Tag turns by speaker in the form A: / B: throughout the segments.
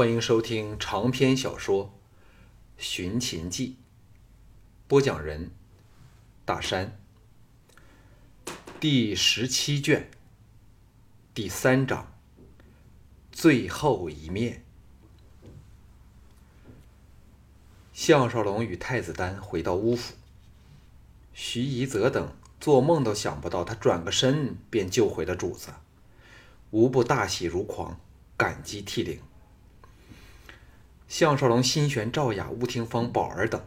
A: 欢迎收听长篇小说《寻秦记》，播讲人：大山。第十七卷，第三章，最后一面。项少龙与太子丹回到乌府，徐夷则等做梦都想不到，他转个身便救回了主子，无不大喜如狂，感激涕零。项少龙心悬赵雅、吴廷芳、宝儿等，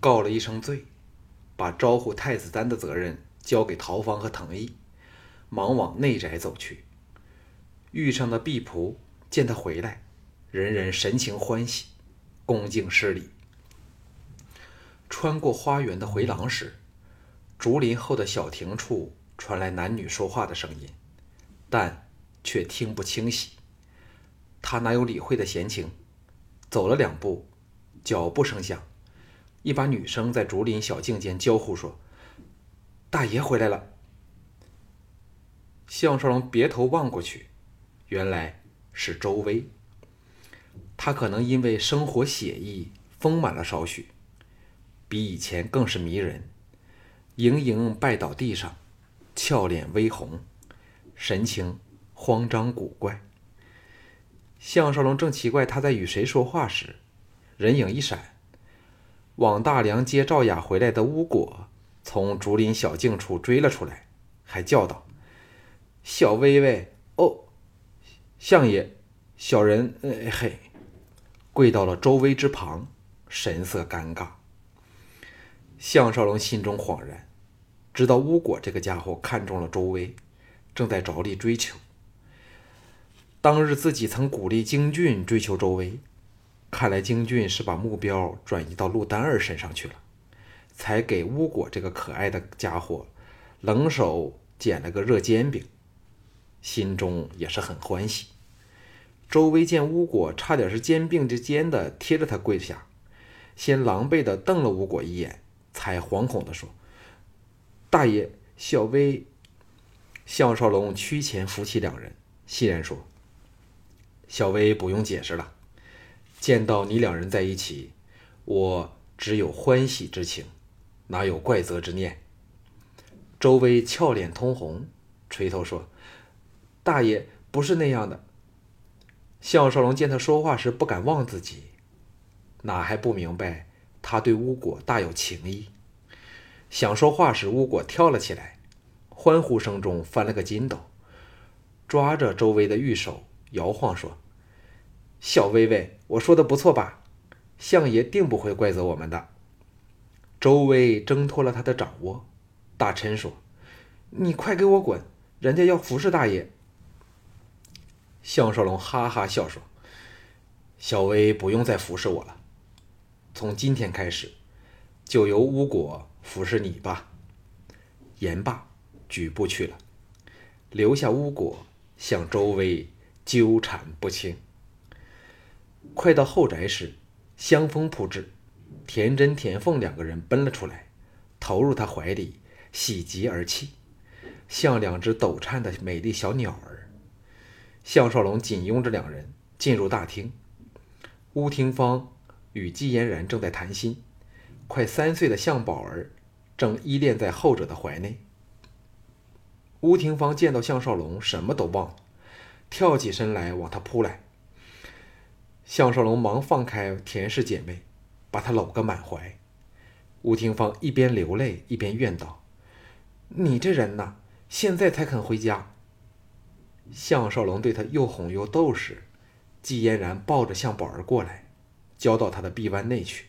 A: 告了一声罪，把招呼太子丹的责任交给陶芳和藤毅，忙往内宅走去。遇上的婢仆见他回来，人人神情欢喜，恭敬施礼。穿过花园的回廊时，竹林后的小亭处传来男女说话的声音，但却听不清晰。他哪有理会的闲情？走了两步，脚步声响，一把女声在竹林小径间娇呼说：“大爷回来了。”项少龙别头望过去，原来是周薇。他可能因为生活写意，丰满了少许，比以前更是迷人。盈盈拜倒地上，俏脸微红，神情慌张古怪。项少龙正奇怪他在与谁说话时，人影一闪，往大梁接赵雅回来的巫果从竹林小径处追了出来，还叫道：“小薇薇，哦，相爷，小人……呃嘿，跪到了周薇之旁，神色尴尬。”项少龙心中恍然，知道巫果这个家伙看中了周薇，正在着力追求。当日自己曾鼓励京俊追求周薇，看来京俊是把目标转移到陆丹儿身上去了，才给巫果这个可爱的家伙冷手捡了个热煎饼，心中也是很欢喜。周薇见巫果差点是肩并着肩的贴着他跪下，先狼狈的瞪了巫果一眼，才惶恐的说：“大爷，小薇。”项少龙屈前扶起两人，欣然说。小薇不用解释了，见到你两人在一起，我只有欢喜之情，哪有怪责之念？周薇俏脸通红，垂头说：“大爷不是那样的。”项少龙见他说话时不敢望自己，哪还不明白他对巫果大有情意？想说话时，巫果跳了起来，欢呼声中翻了个筋斗，抓着周薇的玉手。摇晃说：“小薇薇，我说的不错吧？相爷定不会怪责我们的。”周薇挣脱了他的掌握，大臣说：“你快给我滚！人家要服侍大爷。”项少龙哈哈笑说：“小薇不用再服侍我了，从今天开始，就由巫果服侍你吧。”言罢，举步去了，留下巫果向周薇。纠缠不清。快到后宅时，香风扑至，田真、田凤两个人奔了出来，投入他怀里，喜极而泣，像两只抖颤的美丽小鸟儿。项少龙紧拥着两人进入大厅，乌廷芳与季嫣然正在谈心，快三岁的向宝儿正依恋在后者的怀内。乌廷芳见到项少龙，什么都忘了。跳起身来往他扑来，项少龙忙放开田氏姐妹，把她搂个满怀。吴廷芳一边流泪一边怨道：“你这人呐，现在才肯回家。”项少龙对他又哄又逗时，季嫣然抱着向宝儿过来，交到他的臂弯内去。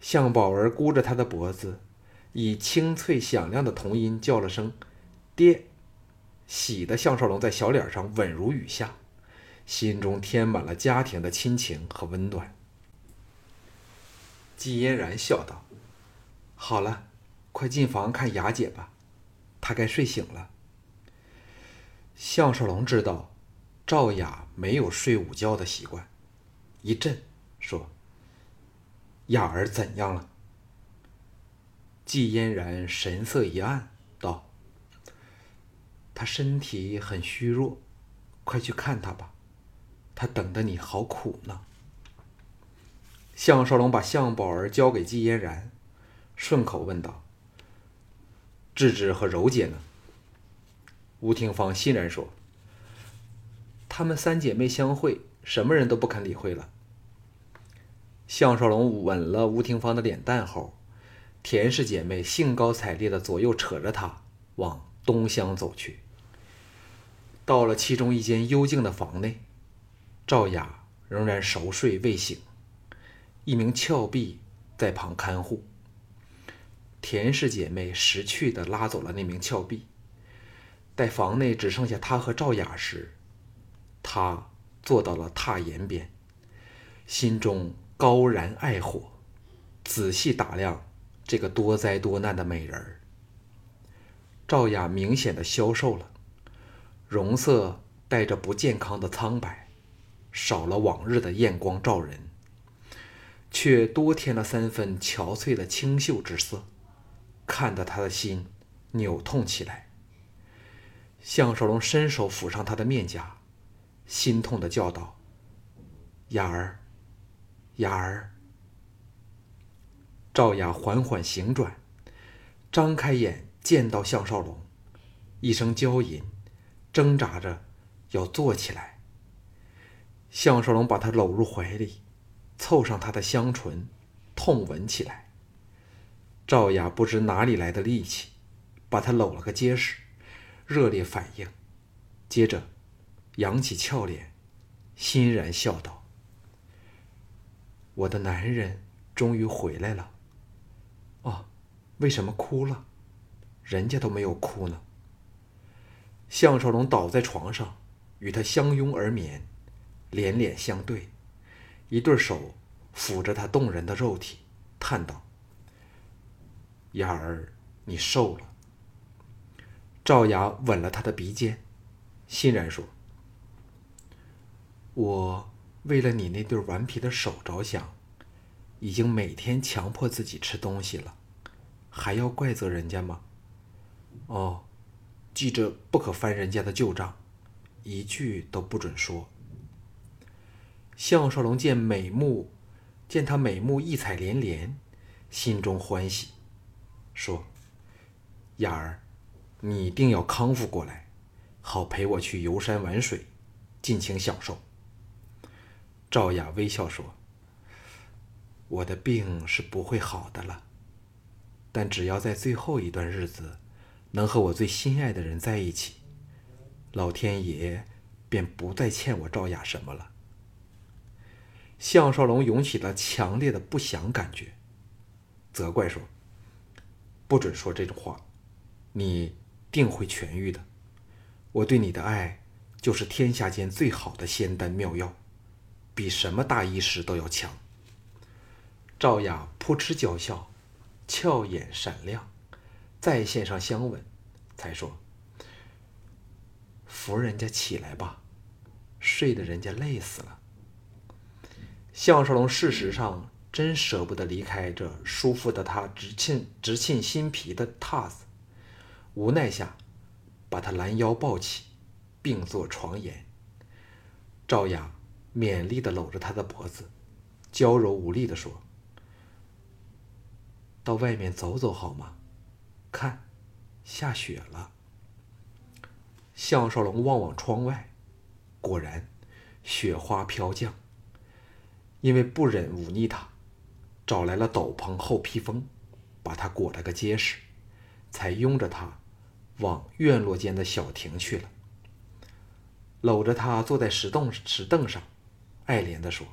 A: 向宝儿箍着他的脖子，以清脆响亮的童音叫了声“爹”。喜的项少龙在小脸上稳如雨下，心中填满了家庭的亲情和温暖。季嫣然笑道：“好了，快进房看雅姐吧，她该睡醒了。”项少龙知道赵雅没有睡午觉的习惯，一震说：“雅儿怎样了？”季嫣然神色一暗。道他身体很虚弱，快去看他吧。他等得你好苦呢。项少龙把项宝儿交给季嫣然，顺口问道：“智智和柔姐呢？”吴廷芳欣然说：“她们三姐妹相会，什么人都不肯理会了。”项少龙吻了吴廷芳的脸蛋后，田氏姐妹兴高采烈的左右扯着他往东厢走去。到了其中一间幽静的房内，赵雅仍然熟睡未醒，一名峭壁在旁看护。田氏姐妹识趣的拉走了那名峭壁，待房内只剩下她和赵雅时，他坐到了榻沿边，心中高燃爱火，仔细打量这个多灾多难的美人儿。赵雅明显的消瘦了。容色带着不健康的苍白，少了往日的艳光照人，却多添了三分憔悴的清秀之色，看得他的心扭痛起来。项少龙伸手抚上他的面颊，心痛的叫道：“雅儿，雅儿。”赵雅缓缓醒转，张开眼见到项少龙，一声娇吟。挣扎着要坐起来，项少龙把她搂入怀里，凑上她的香唇，痛吻起来。赵雅不知哪里来的力气，把他搂了个结实，热烈反应，接着扬起俏脸，欣然笑道：“我的男人终于回来了。哦，为什么哭了？人家都没有哭呢。”项少龙倒在床上，与他相拥而眠，脸脸相对，一对手抚着他动人的肉体，叹道：“雅儿，你瘦了。”赵雅吻了他的鼻尖，欣然说：“我为了你那对顽皮的手着想，已经每天强迫自己吃东西了，还要怪责人家吗？”哦。记着不可翻人家的旧账，一句都不准说。项少龙见美目，见他美目异彩连连，心中欢喜，说：“雅儿，你一定要康复过来，好陪我去游山玩水，尽情享受。”赵雅微笑说：“我的病是不会好的了，但只要在最后一段日子。”能和我最心爱的人在一起，老天爷便不再欠我赵雅什么了。项少龙涌起了强烈的不祥感觉，责怪说：“不准说这种话，你定会痊愈的。我对你的爱就是天下间最好的仙丹妙药，比什么大医师都要强。”赵雅扑哧娇笑，俏眼闪亮。再献上香吻，才说：“扶人家起来吧，睡得人家累死了。”项少龙事实上真舍不得离开这舒服的他直沁直沁心脾的榻子，无奈下，把他拦腰抱起，并坐床沿。赵雅勉力的搂着他的脖子，娇柔无力的说：“到外面走走好吗？”看，下雪了。项少龙望望窗外，果然，雪花飘降。因为不忍忤逆他，找来了斗篷、厚披风，把他裹了个结实，才拥着他往院落间的小亭去了。搂着他坐在石凳石凳上，爱怜的说：“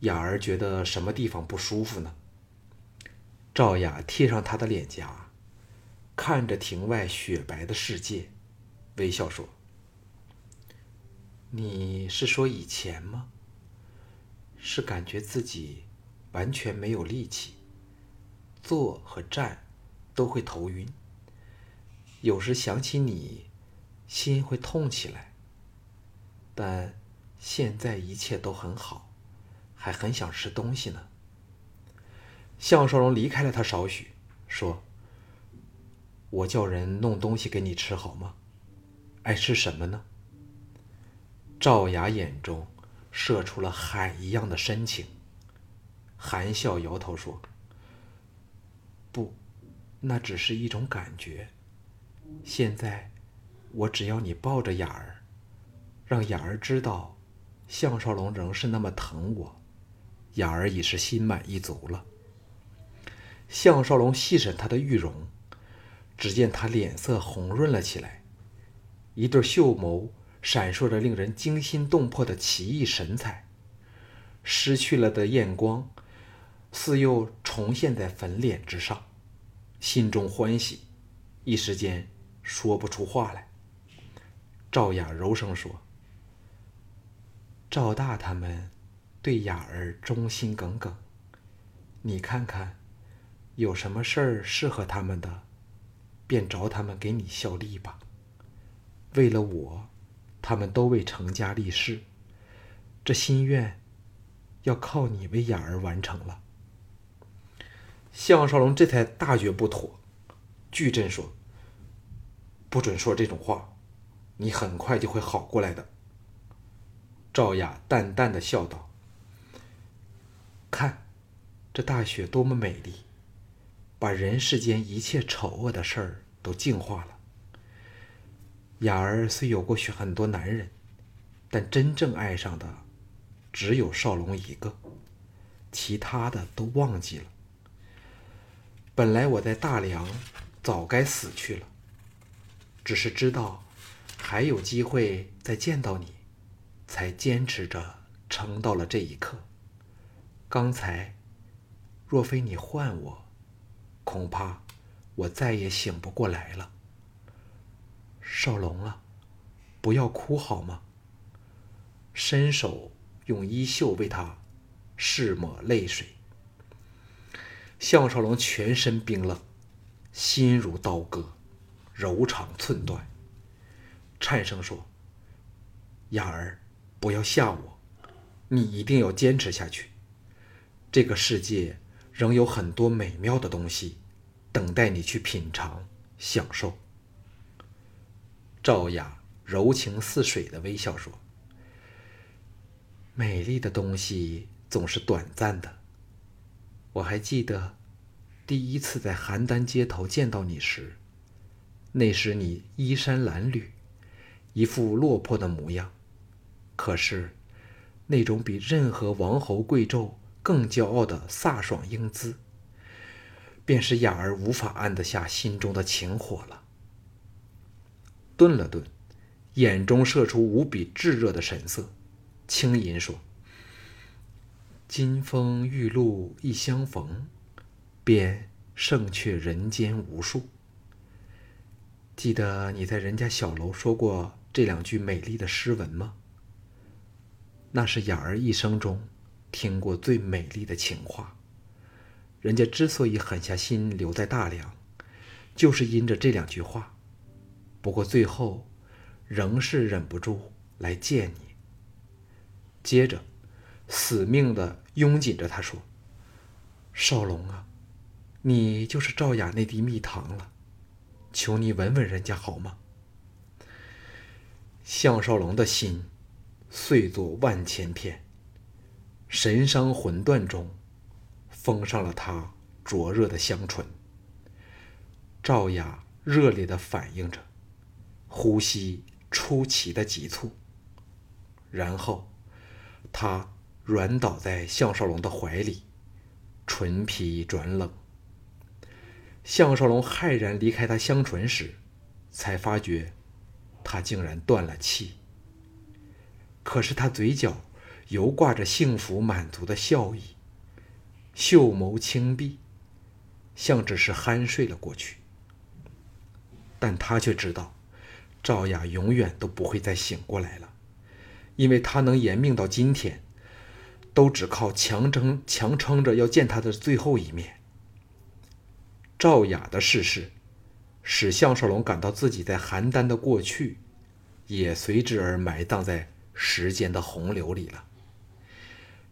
A: 雅儿觉得什么地方不舒服呢？”赵雅贴上他的脸颊，看着庭外雪白的世界，微笑说：“你是说以前吗？是感觉自己完全没有力气，坐和站都会头晕。有时想起你，心会痛起来。但现在一切都很好，还很想吃东西呢。”项少龙离开了他少许，说：“我叫人弄东西给你吃好吗？爱吃什么呢？”赵雅眼中射出了海一样的深情，含笑摇头说：“不，那只是一种感觉。现在，我只要你抱着雅儿，让雅儿知道，项少龙仍是那么疼我，雅儿已是心满意足了。”项少龙细审他的玉容，只见他脸色红润了起来，一对秀眸。闪烁着令人惊心动魄的奇异神采，失去了的艳光似又重现在粉脸之上，心中欢喜，一时间说不出话来。赵雅柔声说：“赵大他们对雅儿忠心耿耿，你看看，有什么事儿适合他们的，便找他们给你效力吧。为了我。”他们都为成家立室，这心愿要靠你为雅儿完成了。项少龙这才大觉不妥，巨震说：“不准说这种话，你很快就会好过来的。”赵雅淡淡的笑道：“看，这大雪多么美丽，把人世间一切丑恶的事儿都净化了。”雅儿虽有过许很多男人，但真正爱上的只有少龙一个，其他的都忘记了。本来我在大梁早该死去了，只是知道还有机会再见到你，才坚持着撑到了这一刻。刚才若非你唤我，恐怕我再也醒不过来了。少龙啊，不要哭好吗？伸手用衣袖为他拭抹泪水。项少龙全身冰冷，心如刀割，柔肠寸断，颤声说：“雅儿，不要吓我，你一定要坚持下去。这个世界仍有很多美妙的东西，等待你去品尝、享受。”赵雅柔情似水的微笑说：“美丽的东西总是短暂的。我还记得第一次在邯郸街头见到你时，那时你衣衫褴褛，一副落魄的模样。可是，那种比任何王侯贵胄更骄傲的飒爽英姿，便是雅儿无法按得下心中的情火了。”顿了顿，眼中射出无比炙热的神色，轻吟说：“金风玉露一相逢，便胜却人间无数。”记得你在人家小楼说过这两句美丽的诗文吗？那是雅儿一生中听过最美丽的情话。人家之所以狠下心留在大梁，就是因着这两句话。不过最后，仍是忍不住来见你。接着，死命的拥紧着他说：“少龙啊，你就是赵雅那滴蜜糖了，求你吻吻人家好吗？”项少龙的心碎作万千片，神伤魂断中，封上了他灼热的香唇。赵雅热烈的反应着。呼吸出奇的急促，然后他软倒在项少龙的怀里，唇皮转冷。项少龙骇然离开他香唇时，才发觉他竟然断了气。可是他嘴角犹挂着幸福满足的笑意，秀眸轻闭，像只是酣睡了过去。但他却知道。赵雅永远都不会再醒过来了，因为他能延命到今天，都只靠强撑强撑着要见他的最后一面。赵雅的逝世，使项少龙感到自己在邯郸的过去，也随之而埋葬在时间的洪流里了。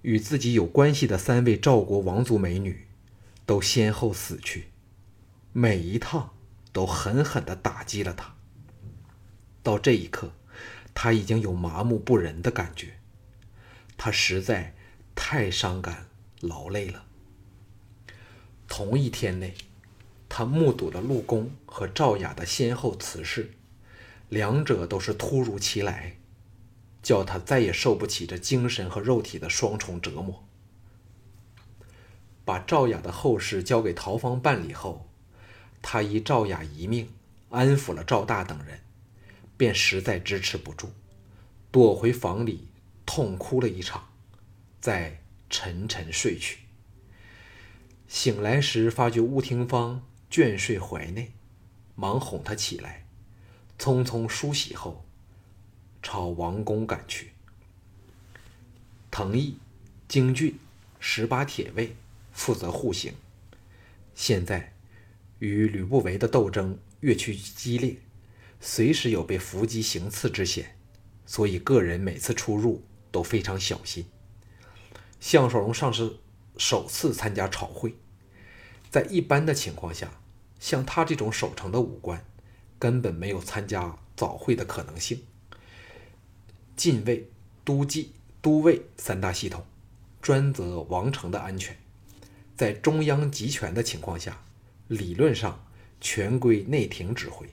A: 与自己有关系的三位赵国王族美女，都先后死去，每一趟都狠狠地打击了他。到这一刻，他已经有麻木不仁的感觉。他实在太伤感劳累了。同一天内，他目睹了陆公和赵雅的先后辞世，两者都是突如其来，叫他再也受不起这精神和肉体的双重折磨。把赵雅的后事交给陶芳办理后，他依赵雅遗命安抚了赵大等人，便实在支持不住，躲回房里痛哭了一场，再沉沉睡去。醒来时，发觉乌廷芳倦睡怀内，忙哄他起来，匆匆梳洗后，朝王宫赶去。滕毅、京俊、十八铁卫负责护行。现在与吕不韦的斗争越趋激烈，随时有被伏击行刺之险，所以个人每次出入都非常小心。项少龙上是。首次参加朝会，在一般的情况下，像他这种守城的武官，根本没有参加早会的可能性。禁卫、都记、都尉三大系统，专责王城的安全。在中央集权的情况下，理论上全归内廷指挥，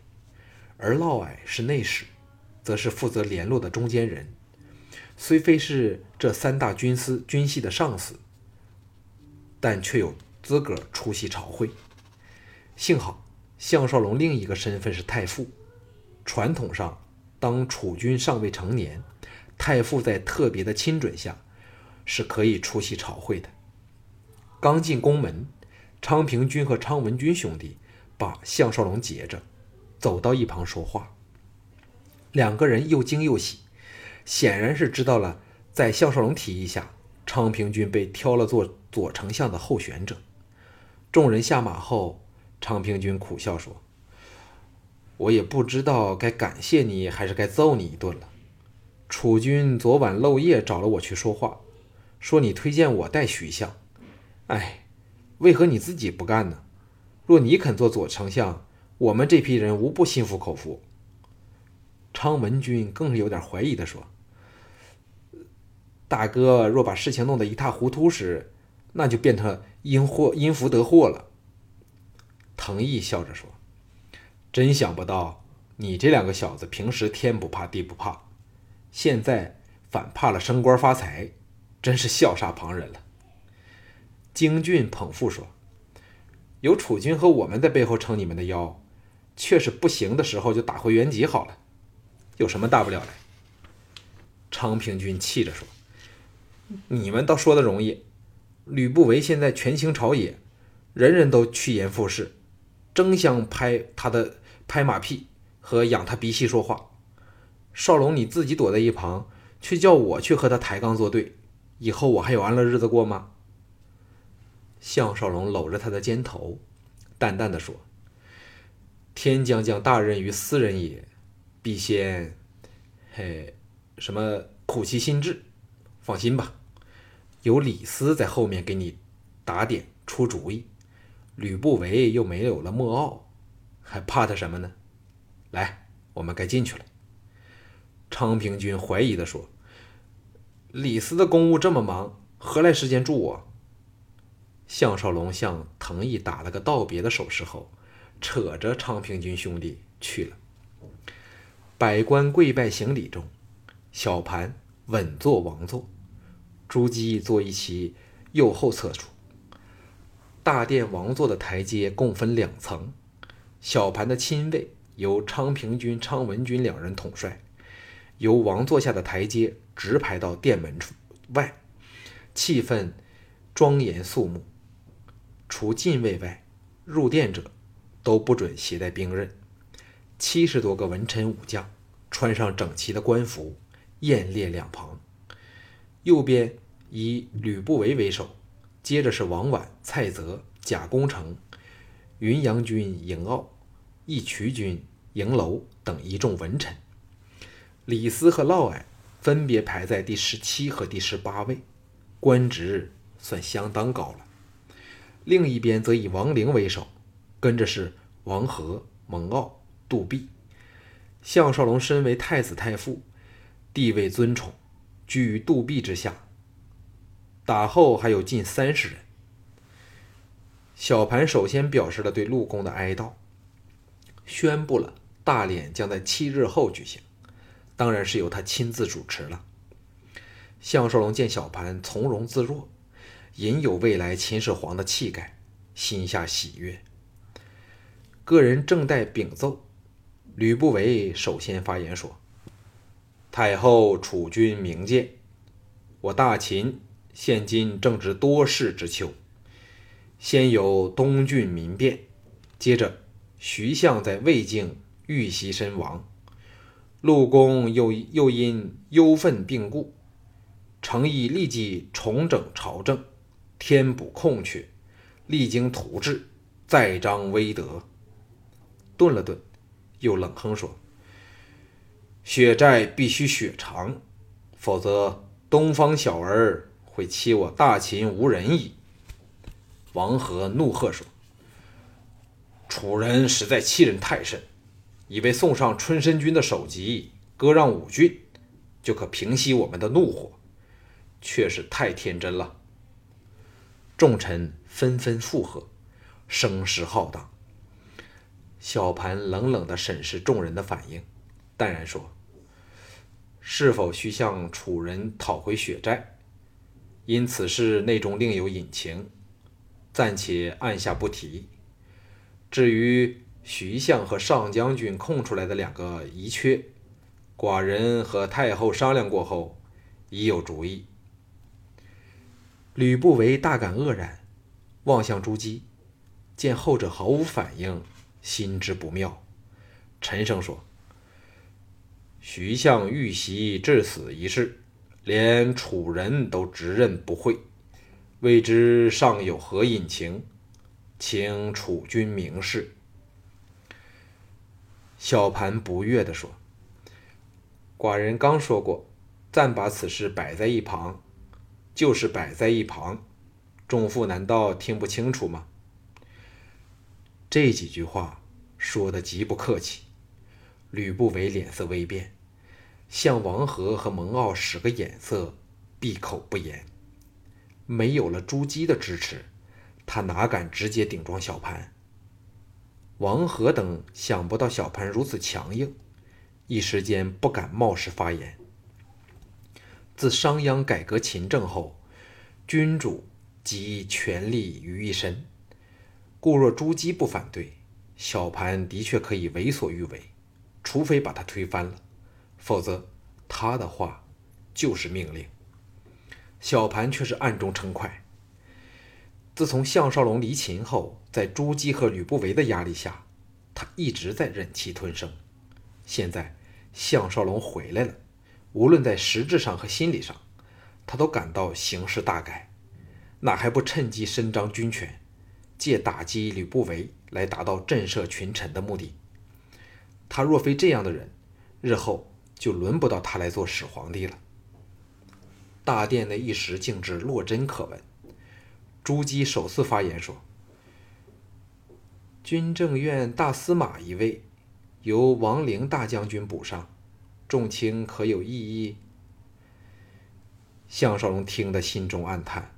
A: 而嫪毐是内史，则是负责联络的中间人。虽非是这三大军司军系的上司。但却有资格出席朝会。幸好项少龙另一个身份是太傅，传统上，当储君尚未成年，太傅在特别的亲准下，是可以出席朝会的。刚进宫门，昌平君和昌文君兄弟把项少龙截着，走到一旁说话。两个人又惊又喜，显然是知道了，在项少龙提议下，昌平君被挑了做。左丞相的候选者，众人下马后，昌平君苦笑说：“我也不知道该感谢你还是该揍你一顿了。楚军昨晚漏夜找了我去说话，说你推荐我代徐相。哎，为何你自己不干呢？若你肯做左丞相，我们这批人无不心服口服。”昌文君更是有点怀疑的说：“大哥若把事情弄得一塌糊涂时，”那就变成因祸因福得祸了。藤毅笑着说：“真想不到，你这两个小子平时天不怕地不怕，现在反怕了升官发财，真是笑煞旁人了。”京俊捧腹说：“有楚军和我们在背后撑你们的腰，却是不行的时候就打回原籍好了，有什么大不了的？”昌平君气着说：“你们倒说的容易。”吕不韦现在权倾朝野，人人都趋炎附势，争相拍他的拍马屁和仰他鼻息说话。少龙，你自己躲在一旁，却叫我去和他抬杠作对，以后我还有安乐日子过吗？项少龙搂着他的肩头，淡淡的说：“天将降大任于斯人也，必先，嘿，什么苦其心志。放心吧。”有李斯在后面给你打点出主意，吕不韦又没有了莫敖，还怕他什么呢？来，我们该进去了。昌平君怀疑的说：“李斯的公务这么忙，何来时间助我？”项少龙向藤毅打了个道别的手势后，扯着昌平君兄弟去了。百官跪拜行礼中，小盘稳坐王座。朱姬坐一其右后侧处。大殿王座的台阶共分两层，小盘的亲卫由昌平君、昌文君两人统帅，由王座下的台阶直排到殿门处外，气氛庄严肃穆。除禁卫外，入殿者都不准携带兵刃。七十多个文臣武将穿上整齐的官服，雁列两旁，右边。以吕不韦为首，接着是王绾、蔡泽、贾公成、云阳君嬴傲、义渠君嬴楼等一众文臣。李斯和嫪毐分别排在第十七和第十八位，官职算相当高了。另一边则以王陵为首，跟着是王和、蒙骜、杜弼。项少龙身为太子太傅，地位尊崇，居于杜壁之下。打后还有近三十人。小盘首先表示了对陆公的哀悼，宣布了大殓将在七日后举行，当然是由他亲自主持了。项少龙见小盘从容自若，隐有未来秦始皇的气概，心下喜悦。个人正待禀奏，吕不韦首先发言说：“太后储君明鉴，我大秦现今正值多事之秋。”先有东郡民变，接着徐相在魏境遇袭身亡，陆公又又因忧愤病故，诚意立即重整朝政，填补空缺，励精图治，再彰威德。顿了顿，又冷哼说：“血债必须血偿，否则东方小儿会欺我大秦无人矣。”王和怒喝说：“楚人实在欺人太甚，以为送上春申君的首级，割让五郡，就可平息我们的怒火，却是太天真了。”众臣纷纷附和，声势浩荡。小盘冷冷地审视众人的反应，淡然说：“是否需向楚人讨回血债？因此事内中另有隐情。”暂且按下不提。至于徐相和上将军空出来的两个遗缺，寡人和太后商量过后，已有主意。吕不韦大感愕然，望向朱姬，见后者毫无反应，心知不妙，沉声说：“徐相遇袭致死一事，连楚人都直认不讳。”未知尚有何隐情，请楚君明示。小盘不悦地说：“寡人刚说过，暂把此事摆在一旁，就是摆在一旁。众父难道听不清楚吗？”这几句话说的极不客气。吕不韦脸色微变，向王和和蒙骜使个眼色，闭口不言。没有了朱姬的支持，他哪敢直接顶撞小盘？王和等想不到小盘如此强硬，一时间不敢冒失发言。自商鞅改革秦政后，君主集权力于一身，故若朱姬不反对，小盘的确可以为所欲为，除非把他推翻了，否则他的话就是命令。小盘却是暗中称快。自从项少龙离秦后，在朱姬和吕不韦的压力下，他一直在忍气吞声。现在项少龙回来了，无论在实质上和心理上，他都感到形势大改，哪还不趁机伸张军权，借打击吕不韦来达到震慑群臣的目的？他若非这样的人，日后就轮不到他来做始皇帝了。大殿内一时静至落针可闻。朱姬首次发言说：“军政院大司马一位，由王陵大将军补上，众卿可有异议？”项少龙听得心中暗叹，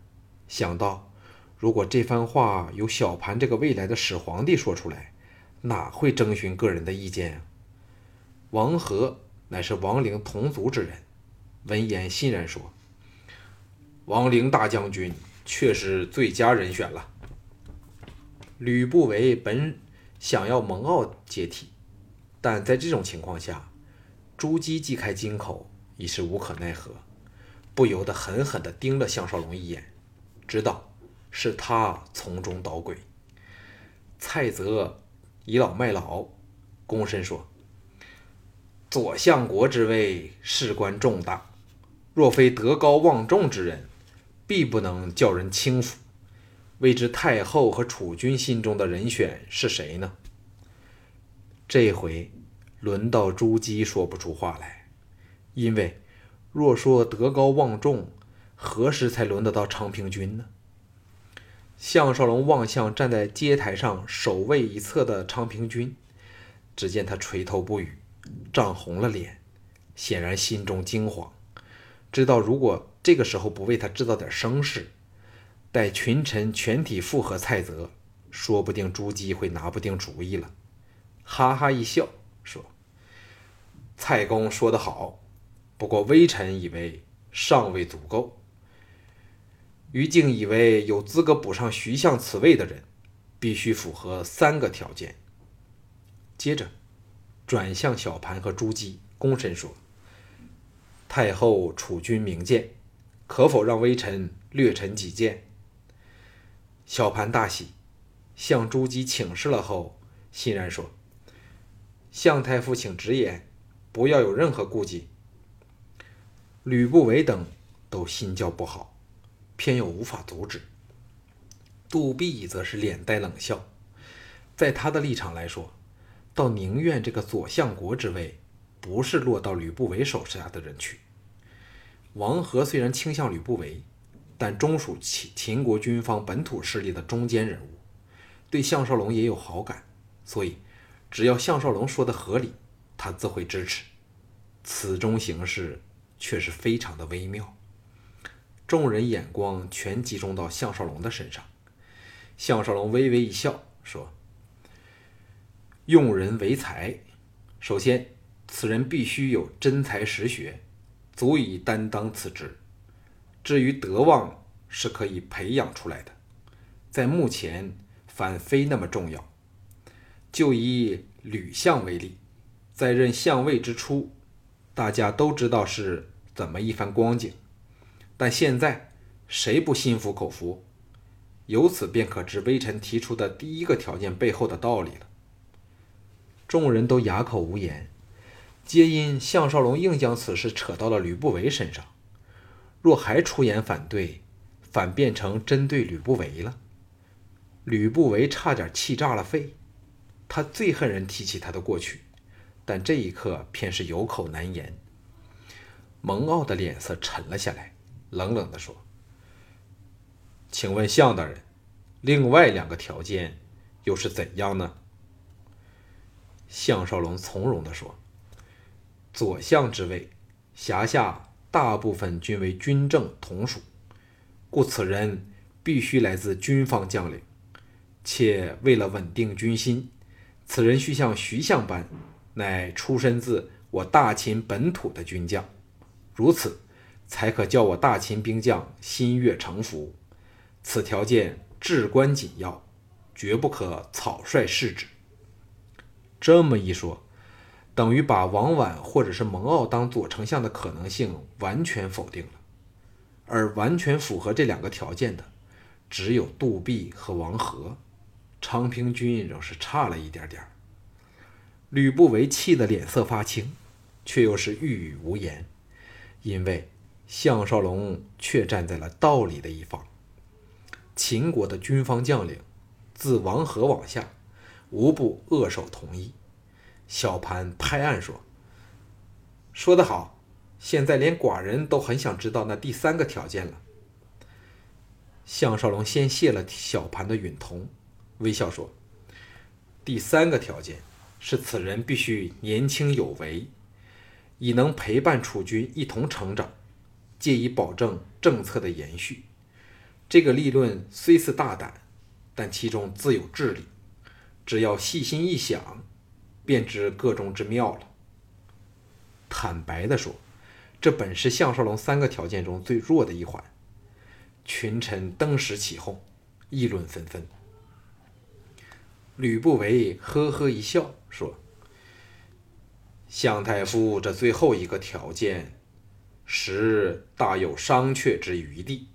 A: 想到如果这番话由小盘这个未来的始皇帝说出来，哪会征询个人的意见啊？王和乃是王陵同族之人，闻言欣然说。王陵大将军却是最佳人选了。吕不韦本想要蒙骜接替，但在这种情况下，朱姬既开金口，已是无可奈何，不由得狠狠地盯了项少龙一眼，知道是他从中捣鬼。蔡泽倚老卖老，躬身说：“左相国之位事关重大，若非德高望重之人。”必不能叫人轻浮。未知太后和楚军心中的人选是谁呢？这回轮到朱姬说不出话来，因为若说德高望重，何时才轮得到昌平君呢？项少龙望向站在阶台上守卫一侧的昌平君，只见他垂头不语，涨红了脸，显然心中惊慌，知道如果这个时候不为他制造点声势，待群臣全体附和蔡泽，说不定朱姬会拿不定主意了。哈哈一笑，说：“蔡公说得好，不过微臣以为尚未足够。于竟以为有资格补上徐相此位的人，必须符合三个条件。”接着，转向小盘和朱姬，躬身说：“太后储君明鉴，可否让微臣略陈己见？”小盘大喜，向朱姬请示了后，欣然说：“向太傅，请直言，不要有任何顾忌。”吕不韦等都心叫不好，偏又无法阻止。杜弼则是脸带冷笑，在他的立场来说。倒宁愿这个左相国之位不是落到吕不韦手下的人去。王和虽然倾向吕不韦，但终属秦秦国军方本土势力的中间人物，对项少龙也有好感，所以只要项少龙说的合理，他自会支持。此中形势却是非常的微妙，众人眼光全集中到项少龙的身上。项少龙微微一笑，说。用人为才，首先，此人必须有真才实学，足以担当此职。至于德望，是可以培养出来的，在目前反非那么重要。就以吕相为例，在任相位之初，大家都知道是怎么一番光景，但现在谁不心服口服？由此便可知微臣提出的第一个条件背后的道理了。众人都哑口无言，皆因项少龙硬将此事扯到了吕不韦身上。若还出言反对，反变成针对吕不韦了。吕不韦差点气炸了肺，他最恨人提起他的过去，但这一刻偏是有口难言。蒙骜的脸色沉了下来，冷冷地说：“请问项大人，另外两个条件又是怎样呢？”项少龙从容地说：“左相之位，辖下大部分均为军政同属，故此人必须来自军方将领。且为了稳定军心，此人须像徐相般，乃出身自我大秦本土的军将，如此才可叫我大秦兵将心悦诚服。此条件至关紧要，绝不可草率试之。”这么一说，等于把王绾或者是蒙骜当左丞相的可能性完全否定了。而完全符合这两个条件的，只有杜弼和王和，昌平君仍是差了一点点。吕不韦气得脸色发青，却又是欲语无言，因为项少龙却站在了道理的一方。秦国的军方将领，自王和往下。无不扼守同意。小盘拍案说：“说得好！现在连寡人都很想知道那第三个条件了。”项少龙先谢了小盘的允同，微笑说：“第三个条件是此人必须年轻有为，以能陪伴楚军一同成长，借以保证政策的延续。这个立论虽似大胆，但其中自有智理。”只要细心一想，便知个中之妙了。坦白的说，这本是项少龙三个条件中最弱的一环。群臣登时起哄，议论纷纷。吕不韦呵呵一笑，说：“项太傅这最后一个条件，实大有商榷之余地。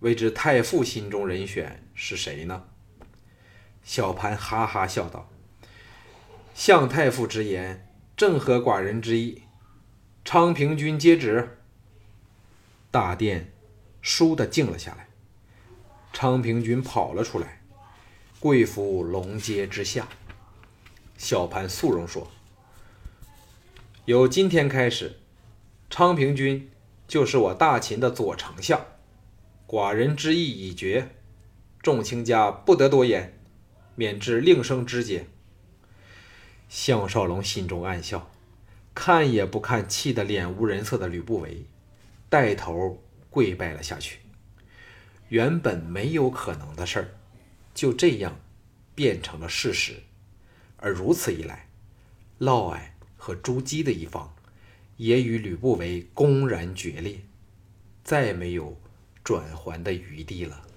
A: 未知太傅心中人选是谁呢？”小盘哈哈笑道：“向太傅之言，正合寡人之意。昌平君接旨。”大殿倏地静了下来。昌平君跑了出来，跪伏龙阶之下。小盘肃容说：“由今天开始，昌平君就是我大秦的左丞相。寡人之意已决，众卿家不得多言。”免至令生枝节。项少龙心中暗笑，看也不看气得脸无人色的吕不韦，带头跪拜了下去。原本没有可能的事儿，就这样变成了事实。而如此一来，嫪毐和朱姬的一方也与吕不韦公然决裂，再没有转圜的余地了。